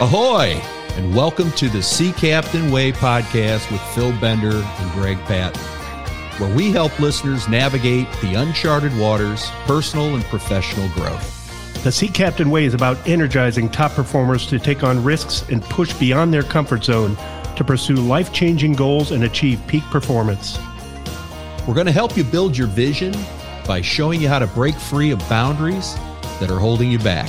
Ahoy! And welcome to the Sea Captain Way podcast with Phil Bender and Greg Patton, where we help listeners navigate the uncharted waters, personal and professional growth. The Sea Captain Way is about energizing top performers to take on risks and push beyond their comfort zone to pursue life changing goals and achieve peak performance. We're going to help you build your vision by showing you how to break free of boundaries that are holding you back.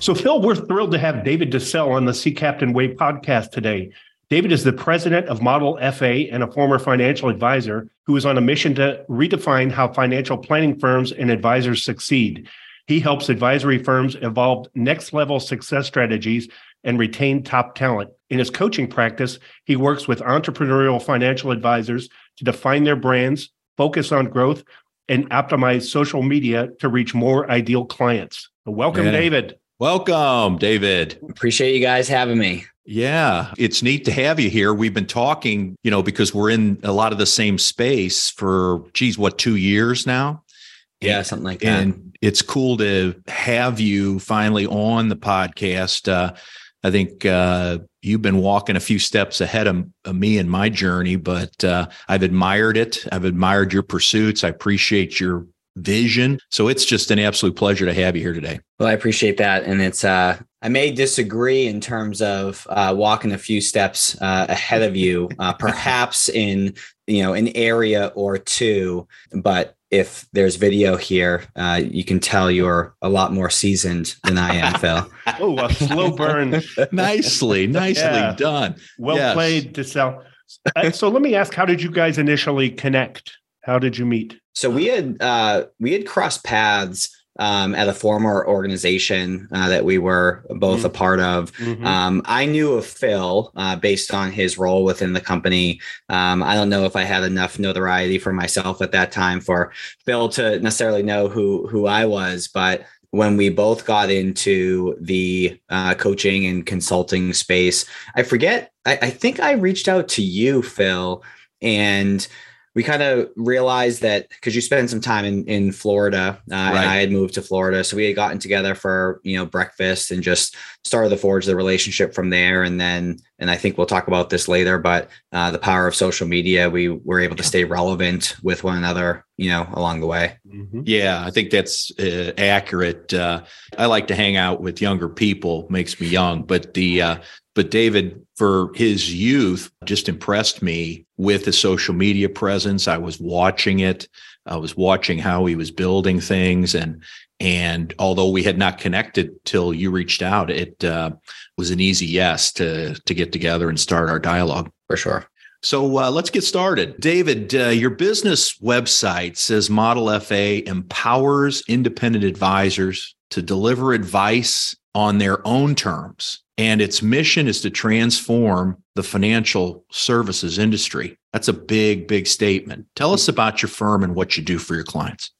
So, Phil, we're thrilled to have David DeCelle on the Sea Captain Way podcast today. David is the president of Model FA and a former financial advisor who is on a mission to redefine how financial planning firms and advisors succeed. He helps advisory firms evolve next level success strategies and retain top talent. In his coaching practice, he works with entrepreneurial financial advisors to define their brands, focus on growth, and optimize social media to reach more ideal clients. Welcome, yeah. David. Welcome, David. Appreciate you guys having me. Yeah, it's neat to have you here. We've been talking, you know, because we're in a lot of the same space for, geez, what, two years now? Yeah, something like that. And it's cool to have you finally on the podcast. Uh, I think uh, you've been walking a few steps ahead of, of me in my journey, but uh, I've admired it. I've admired your pursuits. I appreciate your vision. So it's just an absolute pleasure to have you here today. Well, I appreciate that. And it's, uh, I may disagree in terms of uh, walking a few steps uh, ahead of you, uh, perhaps in, you know, an area or two, but if there's video here, uh, you can tell you're a lot more seasoned than I am, Phil. oh, a slow burn. nicely, nicely yeah. done. Well yes. played, DeCelle. Uh, so let me ask, how did you guys initially connect? How did you meet? So we had uh, we had crossed paths um, at a former organization uh, that we were both mm-hmm. a part of. Mm-hmm. Um, I knew of Phil uh, based on his role within the company. Um, I don't know if I had enough notoriety for myself at that time for Phil to necessarily know who who I was, but when we both got into the uh, coaching and consulting space, I forget. I, I think I reached out to you, Phil, and we kind of realized that because you spent some time in in Florida, uh, right. and I had moved to Florida, so we had gotten together for you know breakfast and just started to forge the relationship from there. And then, and I think we'll talk about this later, but uh, the power of social media, we were able to stay relevant with one another, you know, along the way. Mm-hmm. Yeah, I think that's uh, accurate. Uh, I like to hang out with younger people, makes me young, but the uh, but David, for his youth, just impressed me with the social media presence. I was watching it. I was watching how he was building things, and and although we had not connected till you reached out, it uh, was an easy yes to to get together and start our dialogue. For sure. So uh, let's get started. David, uh, your business website says Model FA empowers independent advisors to deliver advice on their own terms and its mission is to transform the financial services industry. That's a big, big statement. Tell us about your firm and what you do for your clients.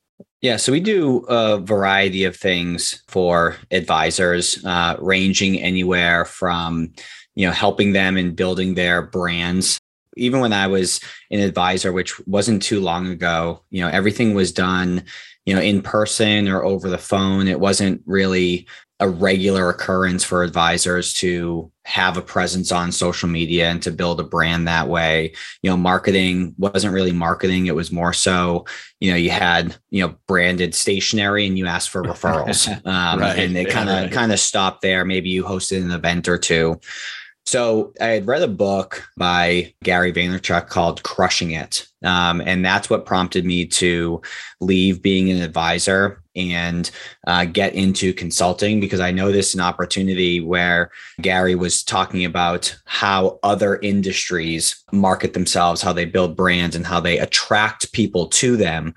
Yeah, so we do a variety of things for advisors, uh, ranging anywhere from you know helping them in building their brands. Even when I was an advisor, which wasn't too long ago, you know everything was done you know in person or over the phone. It wasn't really a regular occurrence for advisors to have a presence on social media and to build a brand that way. You know, marketing wasn't really marketing. It was more so, you know, you had, you know, branded stationery and you asked for referrals. Um, right. And it kind of, right. kind of stopped there. Maybe you hosted an event or two. So I had read a book by Gary Vaynerchuk called Crushing It. Um, and that's what prompted me to leave being an advisor and uh, get into consulting because I know noticed an opportunity where Gary was talking about how other industries market themselves, how they build brands, and how they attract people to them.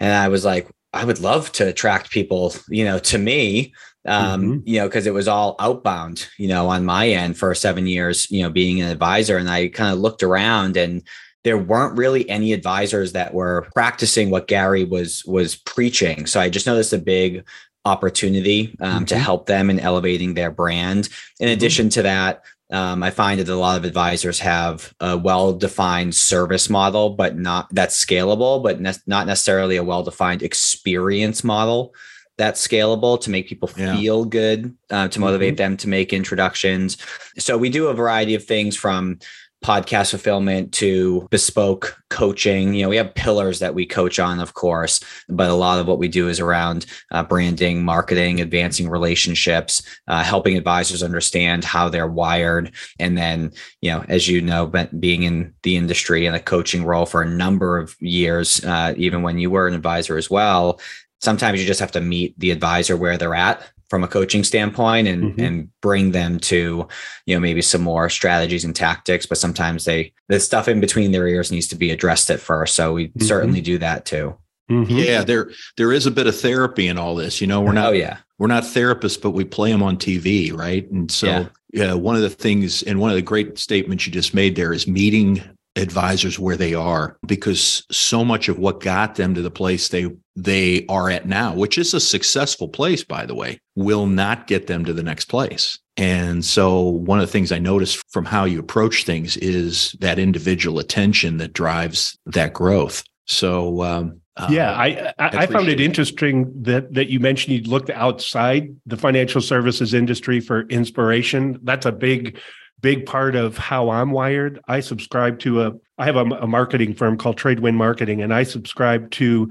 And I was like, I would love to attract people, you know, to me um, mm-hmm. you know, because it was all outbound, you know, on my end for seven years, you know, being an advisor. And I kind of looked around and there weren't really any advisors that were practicing what Gary was was preaching. So I just know noticed a big opportunity um, mm-hmm. to help them in elevating their brand. In mm-hmm. addition to that, um, I find that a lot of advisors have a well-defined service model, but not that's scalable, but ne- not necessarily a well-defined experience model that's scalable to make people Yeah. feel good, uh, to motivate Mhm. them to make introductions. So we do a variety of things from podcast fulfillment to bespoke coaching. You know, we have pillars that we coach on, of course, but a lot of what we do is around uh, branding, marketing, advancing relationships, uh, helping advisors understand how they're wired. And then, you know, as you know, being in the industry in a coaching role for a number of years, uh, even when you were an advisor as well, sometimes you just have to meet the advisor where they're at from a coaching standpoint and Mhm. and bring them to you know maybe some more strategies and tactics but sometimes they the stuff in between their ears needs to be addressed at first so we Mhm. certainly do that too Mhm. Yeah, there there is a bit of therapy in all this. You know, we're not oh yeah we're not therapists, but we play them on TV, right? And so, Yeah. yeah. one of the things, and one of the great statements you just made there is meeting advisors where they are, because so much of what got them to the place they they are at now, which is a successful place, by the way, will not get them to the next place. And so, one of the things I noticed from how you approach things is that individual attention that drives that growth. So, um, uh, Yeah, I I, I found it it. interesting that that you mentioned you looked outside the financial services industry for inspiration. That's a big big part of how I'm wired. I subscribe to a I have a, a marketing firm called Tradewin Marketing, and I subscribe to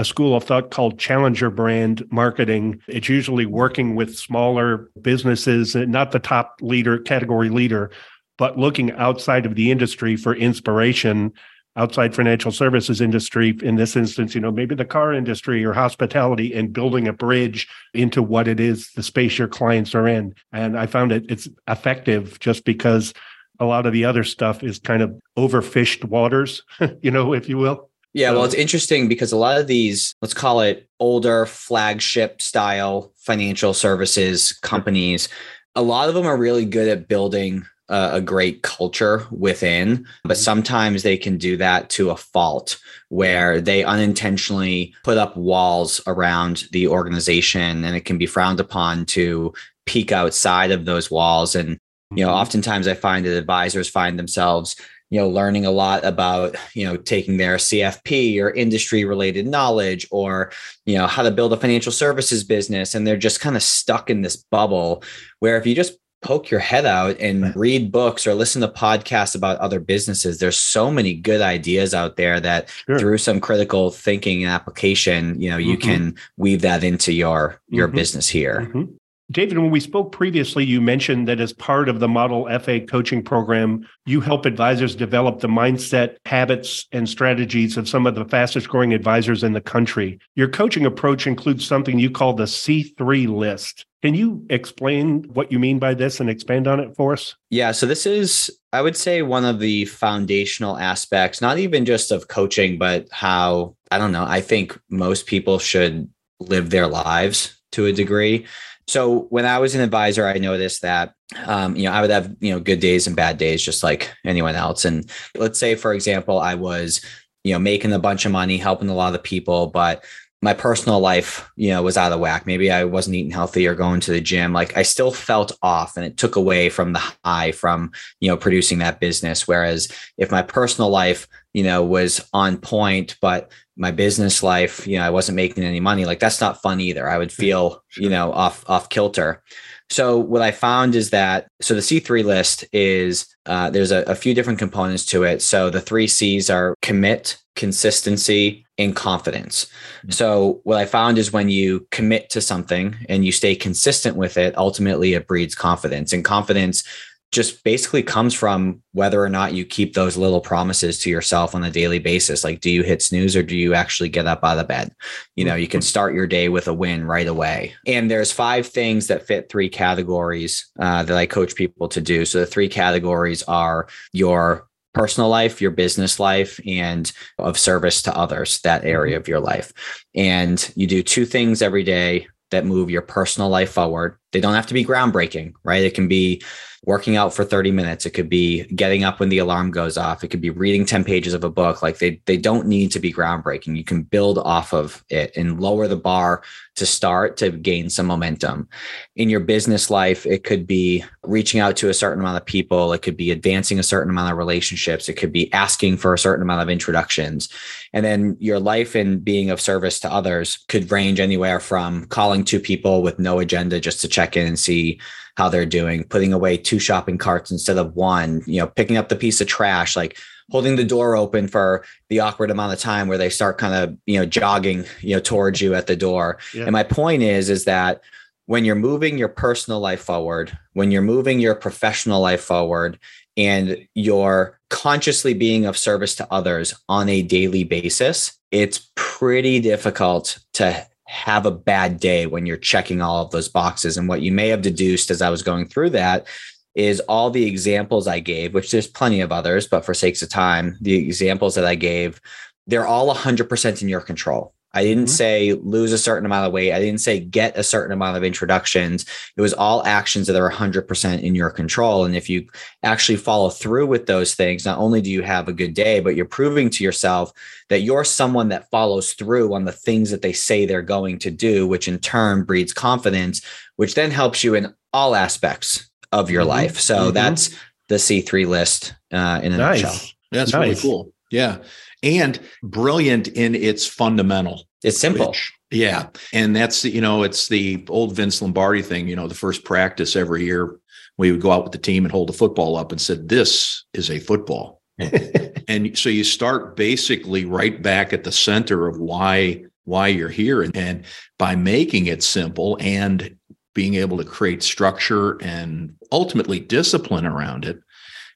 a school of thought called challenger brand marketing. It's usually working with smaller businesses, not the top leader category leader, but looking outside of the industry for inspiration outside financial services industry. In this instance you know maybe the car industry or hospitality and building a bridge into what it is the space your clients are in. And i found it it's effective just because a lot of the other stuff is kind of overfished waters you know if you will Yeah, well, it's um, interesting because a lot of these, let's call it older flagship style financial services companies, a lot of them are really good at building a, a great culture within, but mm-hmm. sometimes they can do that to a fault where they unintentionally put up walls around the organization and it can be frowned upon to peek outside of those walls. And, you know, mm-hmm. oftentimes I find that advisors find themselves you know learning a lot about you know taking their cfp or industry related knowledge or you know how to build a financial services business and they're just kind of stuck in this bubble where if you just poke your head out and read books or listen to podcasts about other businesses there's so many good ideas out there that Sure. through some critical thinking and application you know you Mhm. can weave that into your your Mhm. business here Mhm. David, when we spoke previously, you mentioned that as part of the Model FA coaching program, you help advisors develop the mindset, habits, and strategies of some of the fastest growing advisors in the country. Your coaching approach includes something you call the C3 list. Can you explain what you mean by this and expand on it for us? Yeah, so this is, I would say, one of the foundational aspects, not even just of coaching, but how, I don't know, I think most people should live their lives to a degree. So when I was an advisor, I noticed that, um, you know, I would have, you know, good days and bad days, just like anyone else. And let's say, for example, I was, you know, making a bunch of money, helping a lot of people, but my personal life, you know, was out of whack. Maybe I wasn't eating healthy or going to the gym. Like I still felt off and it took away from the high from, you know, producing that business. Whereas if my personal life, you know, was on point, but my business life, you know, I wasn't making any money, like that's not fun either. I would feel, you know, off off kilter. So what I found is that so the C3 list is uh, there's a, a few different components to it. So the three C's are commit, consistency, and confidence. Mhm. So what I found is when you commit to something and you stay consistent with it, ultimately it breeds confidence. And confidence just basically comes from whether or not you keep those little promises to yourself on a daily basis. Like, do you hit snooze or do you actually get up out of bed? You know, you can start your day with a win right away. And there's five things that fit three categories uh, that I coach people to do. So the three categories are your personal life, your business life, and of service to others, that area of your life. And you do two things every day that move your personal life forward. They don't have to be groundbreaking, right? It can be working out for 30 minutes. It could be getting up when the alarm goes off. It could be reading 10 pages of a book. Like they they don't need to be groundbreaking. You can build off of it and lower the bar to start to gain some momentum. In your business life, it could be reaching out to a certain amount of people. It could be advancing a certain amount of relationships. It could be asking for a certain amount of introductions. And then your life and being of service to others could range anywhere from calling two people with no agenda just to check in and see how they're doing, putting away two shopping carts instead of one, you know, picking up the piece of trash, like holding the door open for the awkward amount of time where they start kind of, you know, jogging, you know, towards you at the door. Yeah. And my point is, is that when you're moving your personal life forward, when you're moving your professional life forward, and you're consciously being of service to others on a daily basis, it's pretty difficult to have a bad day when you're checking all of those boxes. And what you may have deduced as I was going through that is all the examples I gave, which there's plenty of others, but for sakes of time, the examples that I gave, they're all 100% in your control. I didn't mm-hmm. say lose a certain amount of weight. I didn't say get a certain amount of introductions. It was all actions that are 100% in your control. And if you actually follow through with those things, not only do you have a good day, but you're proving to yourself that you're someone that follows through on the things that they say they're going to do, which in turn breeds confidence, which then helps you in all aspects of your mm-hmm. life. So mm-hmm. that's the C3 list uh, in a nice. nutshell. That's nice. really cool. Yeah and brilliant in its fundamental. It's simple. Which, yeah. And that's, you know, it's the old Vince Lombardi thing, you know, the first practice every year, we would go out with the team and hold the football up and said, this is a football. and so you start basically right back at the center of why why you're here and, and by making it simple and being able to create structure and ultimately discipline around it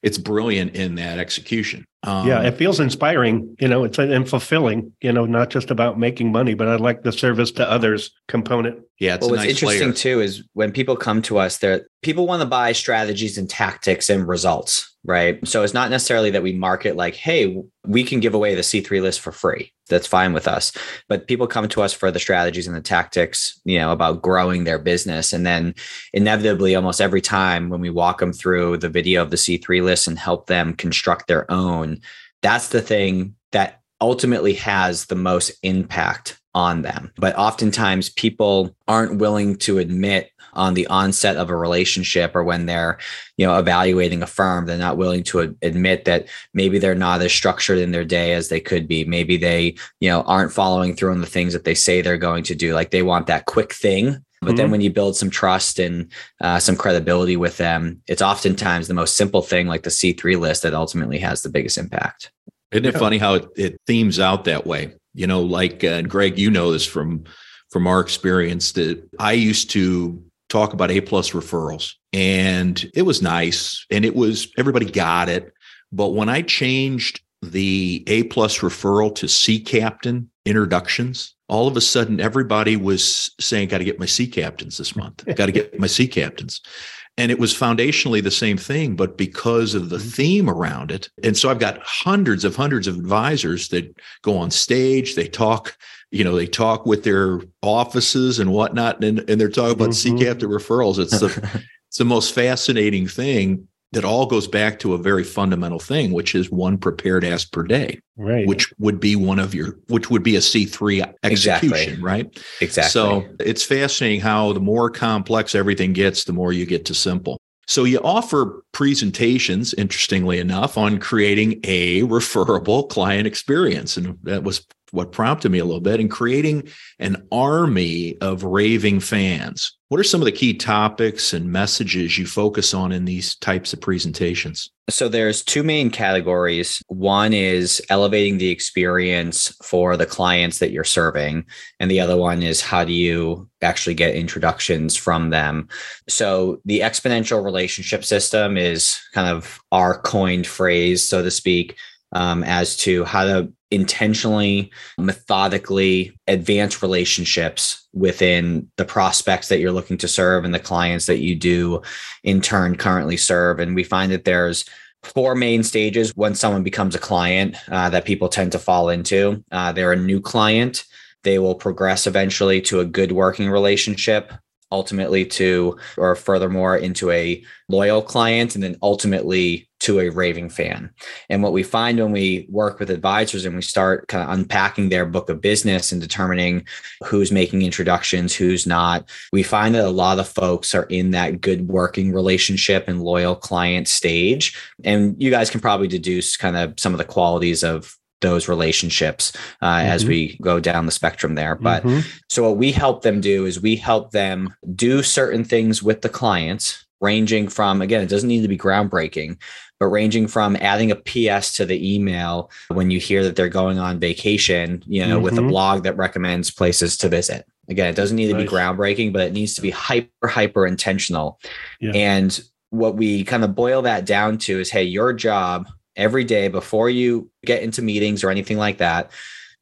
it's brilliant in that execution. Um, yeah, it feels inspiring, you know, it's and fulfilling, you know, not just about making money, but I like the service to others component. Yeah, well, what's nice interesting layer. too is when people come to us, they're people want to buy strategies and tactics and results right? So it's not necessarily that we market like, hey, we can give away the C3 list for free. That's fine with us. But people come to us for the strategies and the tactics, you know, about growing their business. And then inevitably, almost every time when we walk them through the video of the C3 list and help them construct their own, that's the thing that ultimately has the most impact on them. But oftentimes people aren't willing to admit on the onset of a relationship or when they're, you know, evaluating a firm, they're not willing to admit that maybe they're not as structured in their day as they could be. Maybe they, you know, aren't following through on the things that they say they're going to do. Like they want that quick thing. But mm-hmm. then when you build some trust and uh, some credibility with them, it's oftentimes the most simple thing like the C3 list that ultimately has the biggest impact. Isn't it funny how it, it themes out that way? You know, like, uh, Greg, you know this from from our experience that I used to talk about A plus referrals and it was nice and it was everybody got it. But when I changed the A plus referral to Sea Captain introductions, all of a sudden everybody was saying, got to get my Sea Captains this month, got to get my Sea Captains. And it was foundationally the same thing, but because of the mm-hmm. theme around it. And so I've got hundreds of hundreds of advisors that go on stage, they talk, you know, they talk with their offices and whatnot, and, and they're talking about mm-hmm. Sea Captain referrals. It's the, it's the most fascinating thing that all goes back to a very fundamental thing, which is one prepared ask per day, right? Which would be one of your, which would be a C three execution, exactly. right? Exactly. So it's fascinating how the more complex everything gets, the more you get to simple. So you offer presentations, interestingly enough, on creating a referable client experience, and that was what prompted me a little bit in creating an army of raving fans. What are some of the key topics and messages you focus on in these types of presentations? So there's two main categories. One is elevating the experience for the clients that you're serving, and the other one is how do you actually get introductions from them. So the exponential relationship system is kind of our coined phrase, so to speak um, as to how to intentionally, methodically advance relationships within the prospects that you're looking to serve and the clients that you do in turn currently serve. And we find that there's four main stages when someone becomes a client uh, that people tend to fall into. Uh, they're a new client. They will progress eventually to a good working relationship ultimately to, or furthermore, into a loyal client, and then ultimately to a raving fan. And what we find when we work with advisors and we start kind of unpacking their book of business and determining who's making introductions, who's not, we find that a lot of folks are in that good working relationship and loyal client stage. And you guys can probably deduce kind of some of the qualities of those relationships uh, mm-hmm. as we go down the spectrum there. But mm-hmm. so what we help them do is we help them do certain things with the clients, ranging from, again, it doesn't need to be groundbreaking, but ranging from adding a PS to the email when you hear that they're going on vacation, you know, mm-hmm. with a mm-hmm. blog that recommends places to visit. Again, it doesn't need to nice. be groundbreaking, but it needs to be hyper, hyper intentional. Yeah. And what we kind of boil that down to is hey, your job every day before you get into meetings or anything like that,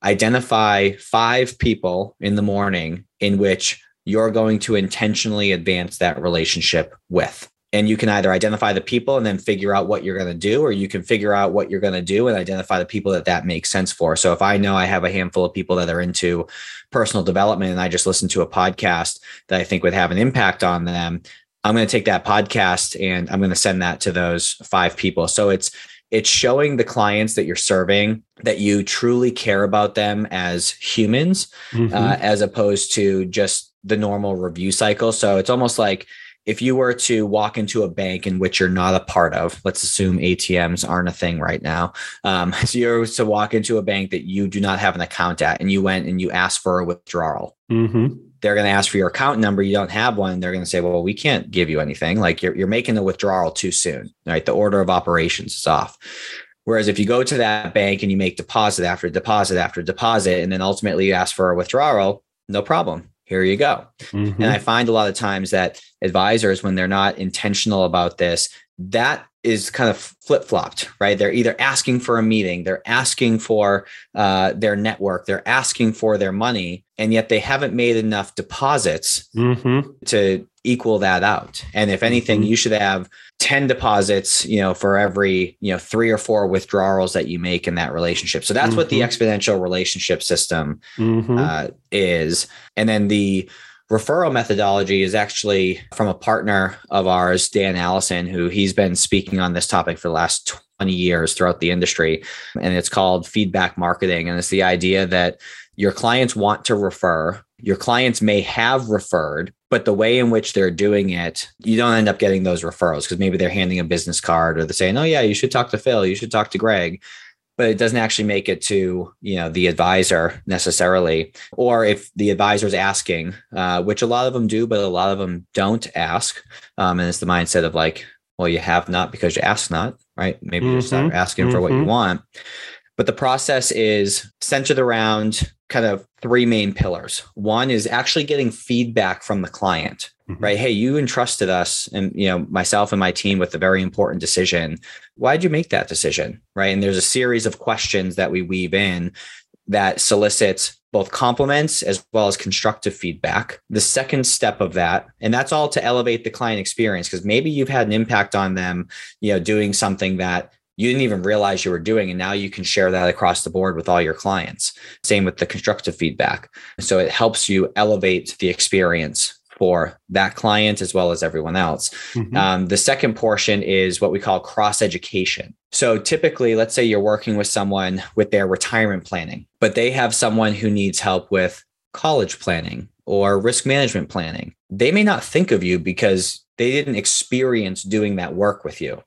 identify five people in the morning in which you're going to intentionally advance that relationship with. And you can either identify the people and then figure out what you're going to do, or you can figure out what you're going to do and identify the people that that makes sense for. So if I know I have a handful of people that are into personal development and I just listen to a podcast that I think would have an impact on them, I'm going to take that podcast and I'm going to send that to those five people. So it's it's showing the clients that you're serving that you truly care about them as humans mm-hmm. uh, as opposed to just the normal review cycle so it's almost like if you were to walk into a bank in which you're not a part of, let's assume ATMs aren't a thing right now. Um, so you're to walk into a bank that you do not have an account at, and you went and you asked for a withdrawal. Mm-hmm they're going to ask for your account number. You don't have one. They're going to say, well, we can't give you anything. Like you're, you're making the withdrawal too soon, right? The order of operations is off. Whereas if you go to that bank and you make deposit after deposit after deposit, and then ultimately you ask for a withdrawal, no problem. Here you go. Mm-hmm. And I find a lot of times that advisors, when they're not intentional about this, that is kind of flip flopped, right? They're either asking for a meeting, they're asking for uh, their network, they're asking for their money, and yet they haven't made enough deposits mm-hmm. to equal that out. And if anything, mm-hmm. you should have 10 deposits, you know, for every, you know, three or four withdrawals that you make in that relationship. So that's mm-hmm. what the mm-hmm. exponential relationship system mm-hmm. uh, is. And then the referral methodology is actually from a partner of ours, Dan Allison, who he's been speaking on this topic for the last 20 years throughout the industry. And it's called feedback marketing. And it's the idea that your clients want to refer, your clients may have referred, but the way in which they're doing it, you don't end up getting those referrals because maybe they're handing a business card or they're saying, oh, yeah, you should talk to Phil, you should talk to Greg but it doesn't actually make it to you know the advisor necessarily or if the advisor is asking uh, which a lot of them do but a lot of them don't ask um, and it's the mindset of like well you have not because you ask not right maybe mm-hmm. you're just not asking mm-hmm. for what you mm-hmm. want but the process is centered around kind of three main pillars. One is actually getting feedback from the client, mm-hmm. right? Hey, you entrusted us and you know myself and my team with a very important decision. Why did you make that decision, right? And there's a series of questions that we weave in that solicits both compliments as well as constructive feedback. The second step of that, and that's all to elevate the client experience because maybe you've had an impact on them, you know, doing something that you didn't even realize you were doing. And now you can share that across the board with all your clients. Same with the constructive feedback. So it helps you elevate the experience for that client as well as everyone else. Mm-hmm. Um, the second portion is what we call cross education. So typically, let's say you're working with someone with their retirement planning, but they have someone who needs help with college planning or risk management planning. They may not think of you because they didn't experience doing that work with you.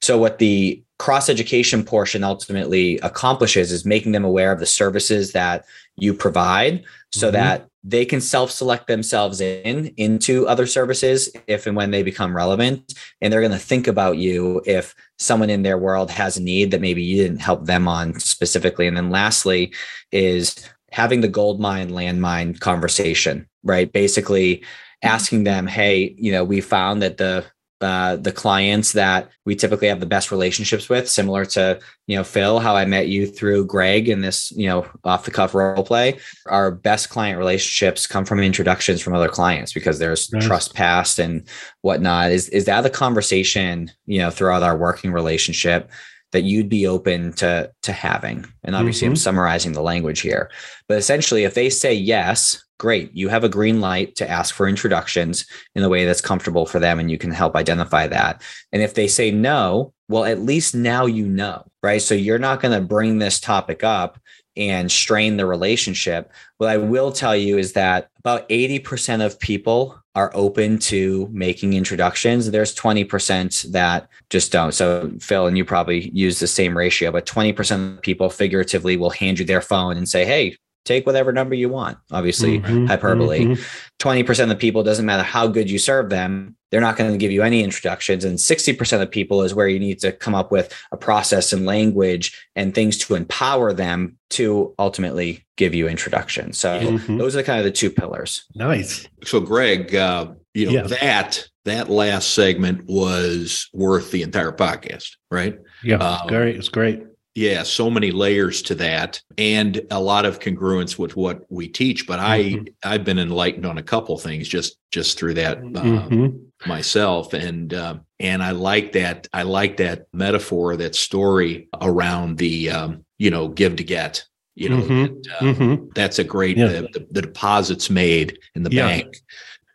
So, what the cross education portion ultimately accomplishes is making them aware of the services that you provide so mm-hmm. that they can self-select themselves in into other services if and when they become relevant. And they're going to think about you if someone in their world has a need that maybe you didn't help them on specifically. And then lastly is having the gold mine landmine conversation right? Basically asking them hey you know we found that the uh, the clients that we typically have the best relationships with, similar to you know Phil, how I met you through Greg in this you know off the cuff role play. Our best client relationships come from introductions from other clients because there's nice. trust past and whatnot. Is is that the conversation you know throughout our working relationship? that you'd be open to to having and obviously mm-hmm. i'm summarizing the language here but essentially if they say yes great. You have a green light to ask for introductions in a way that's comfortable for them and you can help identify that. And if they say no, well, at least now you know, right? So you're not going to bring this topic up and strain the relationship. What I will tell you is that about 80% of people are open to making introductions. There's 20% that just don't. So, Phil, and you probably use the same ratio, but 20% of people figuratively will hand you their phone and say, Hey, take whatever number you want. Obviously, mm-hmm, hyperbole. Mm-hmm. 20% of the people, doesn't matter how good you serve them, they're not going to give you any introductions. And 60% of people is where you need to come up with a process and language and things to empower them to ultimately give you introductions. So mm-hmm. those are kind of the two pillars. Nice. So Greg, uh, you know, yeah. that that last segment was worth the entire podcast, right? Yeah, um, great. It's great. Yeah, so many layers to that, and a lot of congruence with what we teach. But mm-hmm. I I've been enlightened on a couple things just just through that uh, mm-hmm. myself, and uh, and I like that I like that metaphor, that story around the um, you know give to get. You know, mm-hmm. and, uh, mm-hmm. that's a great yeah. the, the, the, deposits made in the yeah. bank.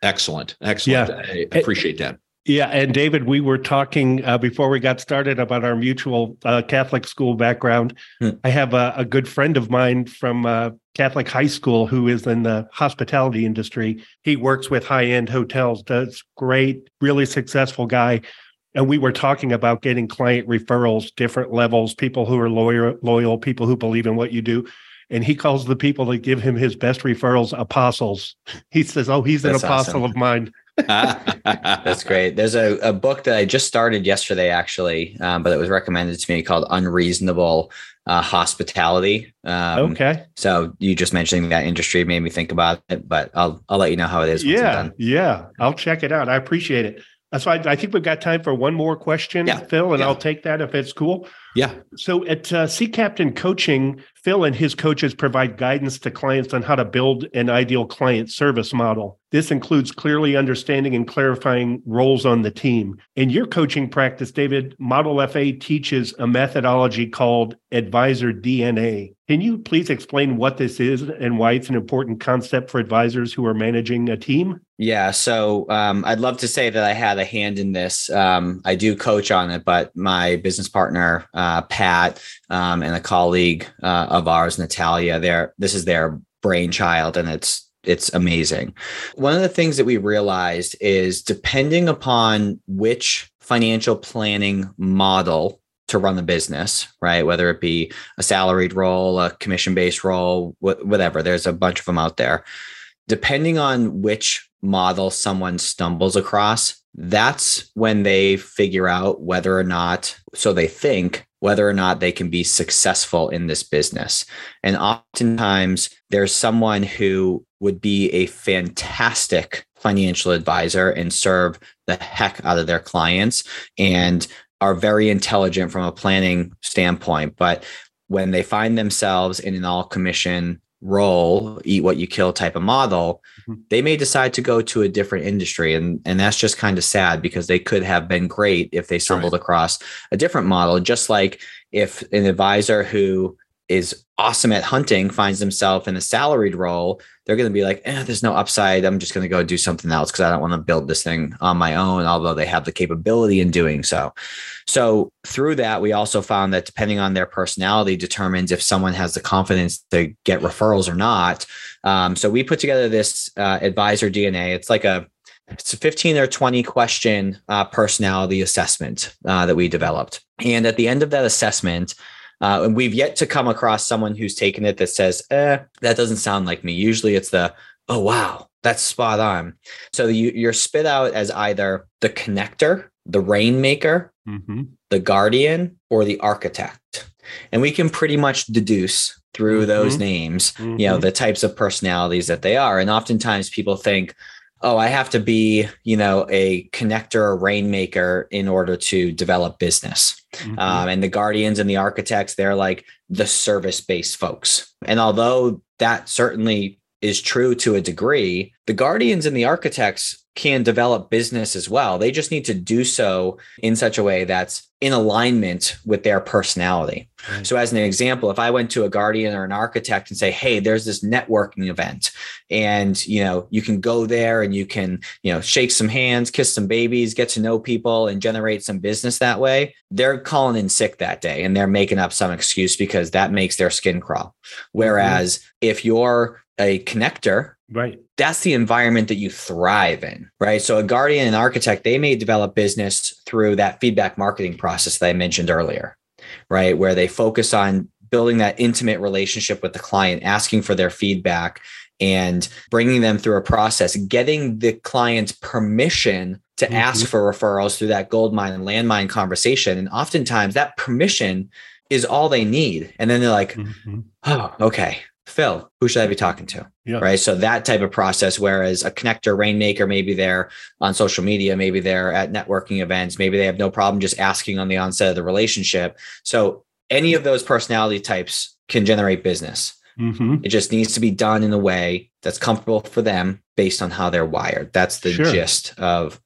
Excellent, excellent. Yeah. I appreciate that. Yeah, and David, we were talking uh, before we got started about our mutual uh, Catholic school background. Hmm. I have a, a, good friend of mine from uh, Catholic high school who is in the hospitality industry. He works with high end hotels, does great, really successful guy. And we were talking about getting client referrals, different levels, people who are loyal, loyal, people who believe in what you do and he calls the people that give him his best referrals apostles. He says, "Oh, he's an apostle awesome. of mine." That's great. There's a, a book that I just started yesterday, actually, um, but it was recommended to me called Unreasonable uh, Hospitality. Um, okay. So you just mentioning that industry made me think about it, but I'll I'll let you know how it is. Yeah, yeah, I'll check it out. I appreciate it. That's why I think we've got time for one more question, yeah. Phil, and yeah. I'll take that if it's cool. Yeah. So at uh, Sea Captain Coaching, Phil and his coaches provide guidance to clients on how to build an ideal client service model. This includes clearly understanding and clarifying roles on the team. In your coaching practice, David, Model FA teaches a methodology called Advisor DNA. Can you please explain what this is and why it's an important concept for advisors who are managing a team? Yeah, so um, I'd love to say that I had a hand in this. Um, I do coach on it, but my business partner, uh, Pat, um, and a colleague uh, of ours, Natalia, there, this is their brainchild, and it's it's amazing. One of the things that we realized is depending upon which financial planning model to run the business, right? Whether it be a salaried role, a commission based role, whatever, there's a bunch of them out there. Depending on which model someone stumbles across, that's when they figure out whether or not, so they think, whether or not they can be successful in this business. And oftentimes there's someone who would be a fantastic financial advisor and serve the heck out of their clients and are very intelligent from a planning standpoint. But when they find themselves in an all commission role, eat what you kill type of model, mm-hmm. they may decide to go to a different industry. And, and that's just kind of sad because they could have been great if they stumbled right. across a different model. Just like if an advisor who is awesome at hunting finds himself in a salaried role, they're going to be like, eh, there's no upside. I'm just going to go do something else because I don't want to build this thing on my own, although they have the capability in doing so. So, through that, we also found that depending on their personality determines if someone has the confidence to get referrals or not. Um, so, we put together this uh, advisor DNA. It's like a it's a 15 or 20 question uh, personality assessment uh, that we developed. And at the end of that assessment, uh, and we've yet to come across someone who's taken it that says, eh, that doesn't sound like me. Usually it's the, oh, wow, that's spot on. So you, you're spit out as either the connector, the rainmaker, mm-hmm. the guardian, or the architect. And we can pretty much deduce through mm-hmm. those names, mm-hmm. you know, the types of personalities that they are. And oftentimes people think, oh, I have to be, you know, a connector or rainmaker in order to develop business. Mm-hmm. Um, and the guardians and the architects, they're like the service based folks. And although that certainly is true to a degree, the guardians and the architects can develop business as well. They just need to do so in such a way that's in alignment with their personality. Right. So, as an example, if I went to a guardian or an architect and say, "Hey, there's this networking event, and you know you can go there and you can you know shake some hands, kiss some babies, get to know people, and generate some business that way," they're calling in sick that day and they're making up some excuse because that makes their skin crawl. Whereas mm-hmm. if you're a connector right. That's the environment that you thrive in right? So a guardian and architect they may develop business through that feedback marketing process that i mentioned earlier right? Where they focus on building that intimate relationship with the client asking for their feedback and bringing them through a process getting the client's permission to mm-hmm. ask for referrals through that gold mine and landmine conversation. And oftentimes that permission is all they need. And then they're like mm-hmm. oh okay Phil, who should I be talking to? Yeah. Right. So that type of process, whereas a connector rainmaker, maybe they're on social media, maybe they're at networking events, maybe they have no problem just asking on the onset of the relationship. So any of those personality types can generate business. Mm-hmm. It just needs to be done in a way that's comfortable for them based on how they're wired. That's the sure. gist of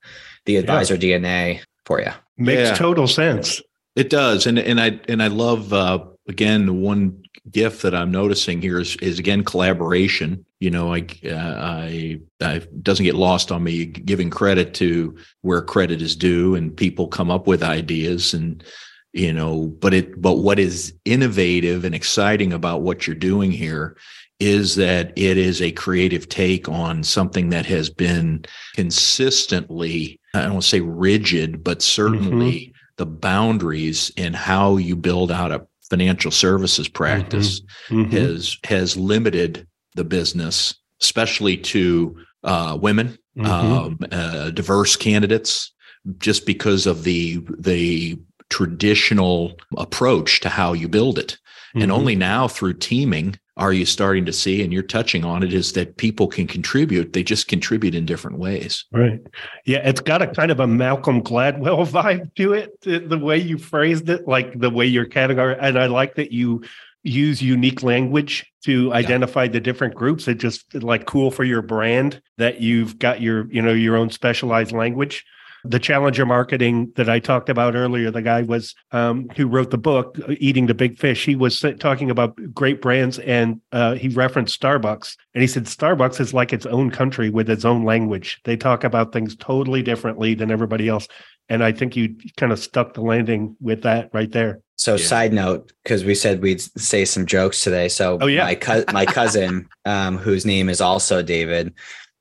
the advisor yeah. DNA for you. Makes yeah. total sense. It does. And and I and I love uh again the one gift that I'm noticing here is, is again collaboration. You know, I, uh, I, I doesn't get lost on me giving credit to where credit is due, and people come up with ideas and you know but it but what is innovative and exciting about what you're doing here is that it is a creative take on something that has been consistently i don't want to say rigid but certainly mm-hmm. the boundaries in how you build out a financial services practice mm-hmm. Mm-hmm. has has limited the business, especially to uh, women, mm-hmm. um, uh, diverse candidates, just because of the the traditional approach to how you build it. And mm-hmm. only now through teaming are you starting to see and you're touching on it is that people can contribute. They just contribute in different ways. Right. Yeah it's got a kind of a malcolm gladwell vibe to it the way you phrased it like the way you're categorized and i like that you use unique language to identify yeah. the different groups it just like cool for your brand that you've got your you know your own specialized language the challenger marketing that I talked about earlier, the guy was um, who wrote the book "Eating the Big Fish." He was talking about great brands, and uh, he referenced Starbucks, and he said Starbucks is like its own country with its own language. They talk about things totally differently than everybody else, and I think you kind of stuck the landing with that right there. So, yeah. side note, because we said we'd say some jokes today. So, oh yeah, my, co- my cousin, um, whose name is also David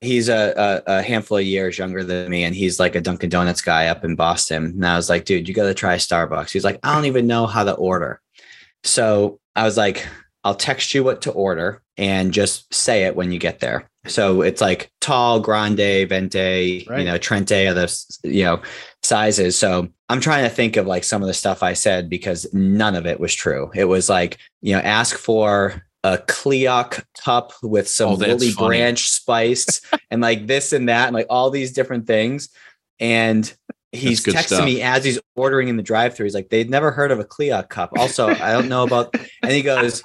he's a, a, a, handful of years younger than me and he's like a dunkin donuts guy up in boston. And i was like dude you got to try starbucks. He's like i don't even know how to order. So i was like i'll text you what to order and just say it when you get there. So it's like tall grande venti right. you know trenta are the you know sizes. So i'm trying to think of like some of the stuff i said because none of it was true. It was like you know ask for a Cleoc cup with some oh, Willy Branch spice and like this and that and like all these different things. And he's texting stuff. me as he's ordering in the drive-through. He's like, they'd never heard of a Cleoc cup. Also, I don't know about. And he goes,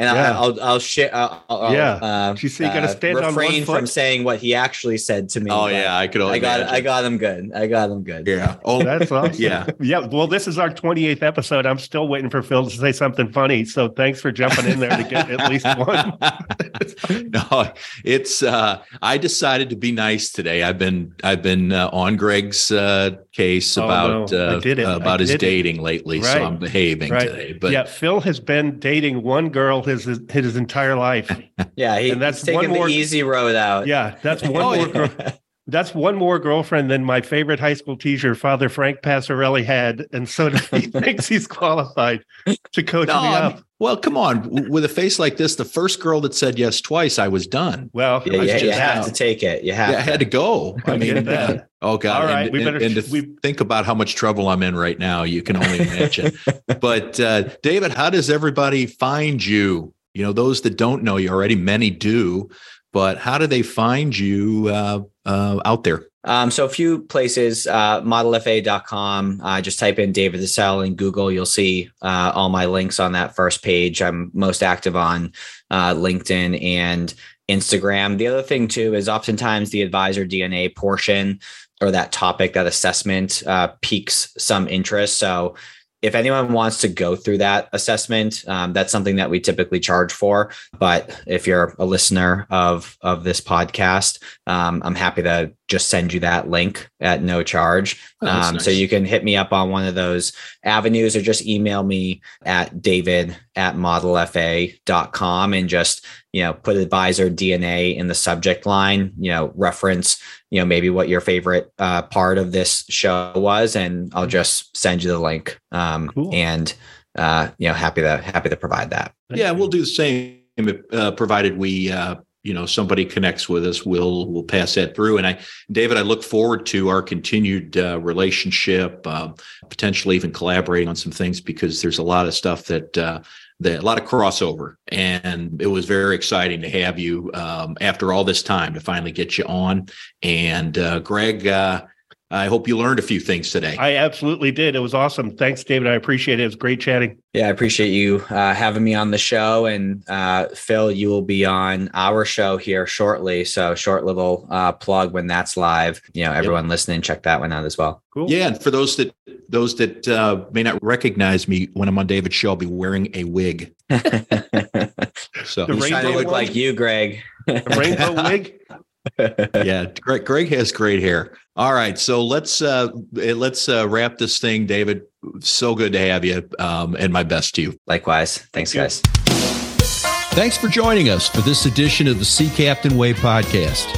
and yeah. I'll, I'll, I'll share. I'll, I'll, yeah, uh, she said you got to stand uh, refrain from saying what he actually said to me. Oh yeah, I could. I got. Imagine. I got him good. I got him good. Yeah. Oh, that's awesome. yeah. Yeah. Well, this is our 28th episode. I'm still waiting for Phil to say something funny. So thanks for jumping in there to get at least one. no, it's. uh I decided to be nice today. I've been. I've been uh, on Greg's uh case oh, about no. uh, about his dating it. lately. Right. So I'm behaving right. today. But yeah, Phil has been dating one girl his his entire life. yeah, he, and that's taking more, the easy road out. Yeah, that's one oh, more. Girl, that's one more girlfriend than my favorite high school teacher, Father Frank Passarelli, had, and so he thinks he's qualified to coach no, me up. Well, come on. With a face like this, the first girl that said yes twice, I was done. Well, yeah, yeah you have to take it. You have. Yeah, I had to go. I, I mean, oh god. All right, and, we better. And, and to we, think about how much trouble I'm in right now, you can only imagine. but uh, David, how does everybody find you? You know, those that don't know you already, many do, but how do they find you uh, uh, out there? Um, so a few places, uh, modelfa.com, uh, just type in David DeCelle in Google. You'll see uh, all my links on that first page. I'm most active on uh, LinkedIn and Instagram. The other thing too is oftentimes the advisor DNA portion or that topic, that assessment uh, piques some interest. So if anyone wants to go through that assessment, um, that's something that we typically charge for. But if you're a listener of of this podcast, um, I'm happy to just send you that link at no charge. Oh, um, nice. So you can hit me up on one of those avenues or just email me at david at modelfa.com and just, you know, put advisor DNA in the subject line, you know, reference, you know, maybe what your favorite uh, part of this show was, and I'll just send you the link. Um, cool. And, uh, you know, happy to, happy to provide that. Yeah, we'll do the same. Uh, provided we uh, you know somebody connects with us we'll we'll pass that through and i david i look forward to our continued uh, relationship uh, potentially even collaborating on some things because there's a lot of stuff that uh, that a lot of crossover and it was very exciting to have you um, after all this time to finally get you on. And uh, greg uh, I hope you learned a few things today. I absolutely did. It was awesome. Thanks, David. I appreciate it. It was great chatting. Yeah, I appreciate you uh, having me on the show. And uh, Phil, you will be on our show here shortly. So, short little uh, plug when that's live. You know, everyone yep. listening, check that one out as well. Cool. Yeah, and for those that those that uh, may not recognize me when I'm on David's show, I'll be wearing a wig. so he's trying to look like you, Greg. A rainbow wig. Yeah, Greg, Greg has great hair. All right, so let's uh let's uh, wrap this thing, David. So good to have you, um, and my best to you. Likewise, thanks, Thank guys. Thanks for joining us for this edition of the Sea Captain Way podcast.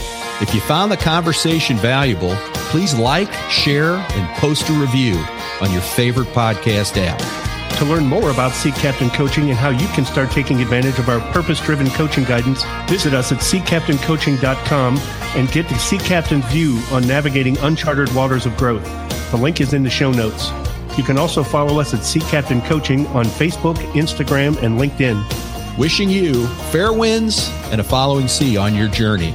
If you found the conversation valuable, please like, share, and post a review on your favorite podcast app. To learn more about Sea Captain Coaching and how you can start taking advantage of our purpose driven coaching guidance, visit us at seacaptaincoaching.com and get the Sea Captain view on navigating uncharted waters of growth. The link is in the show notes. You can also follow us at Sea Captain Coaching on Facebook, Instagram, and LinkedIn. Wishing you fair winds and a following sea on your journey.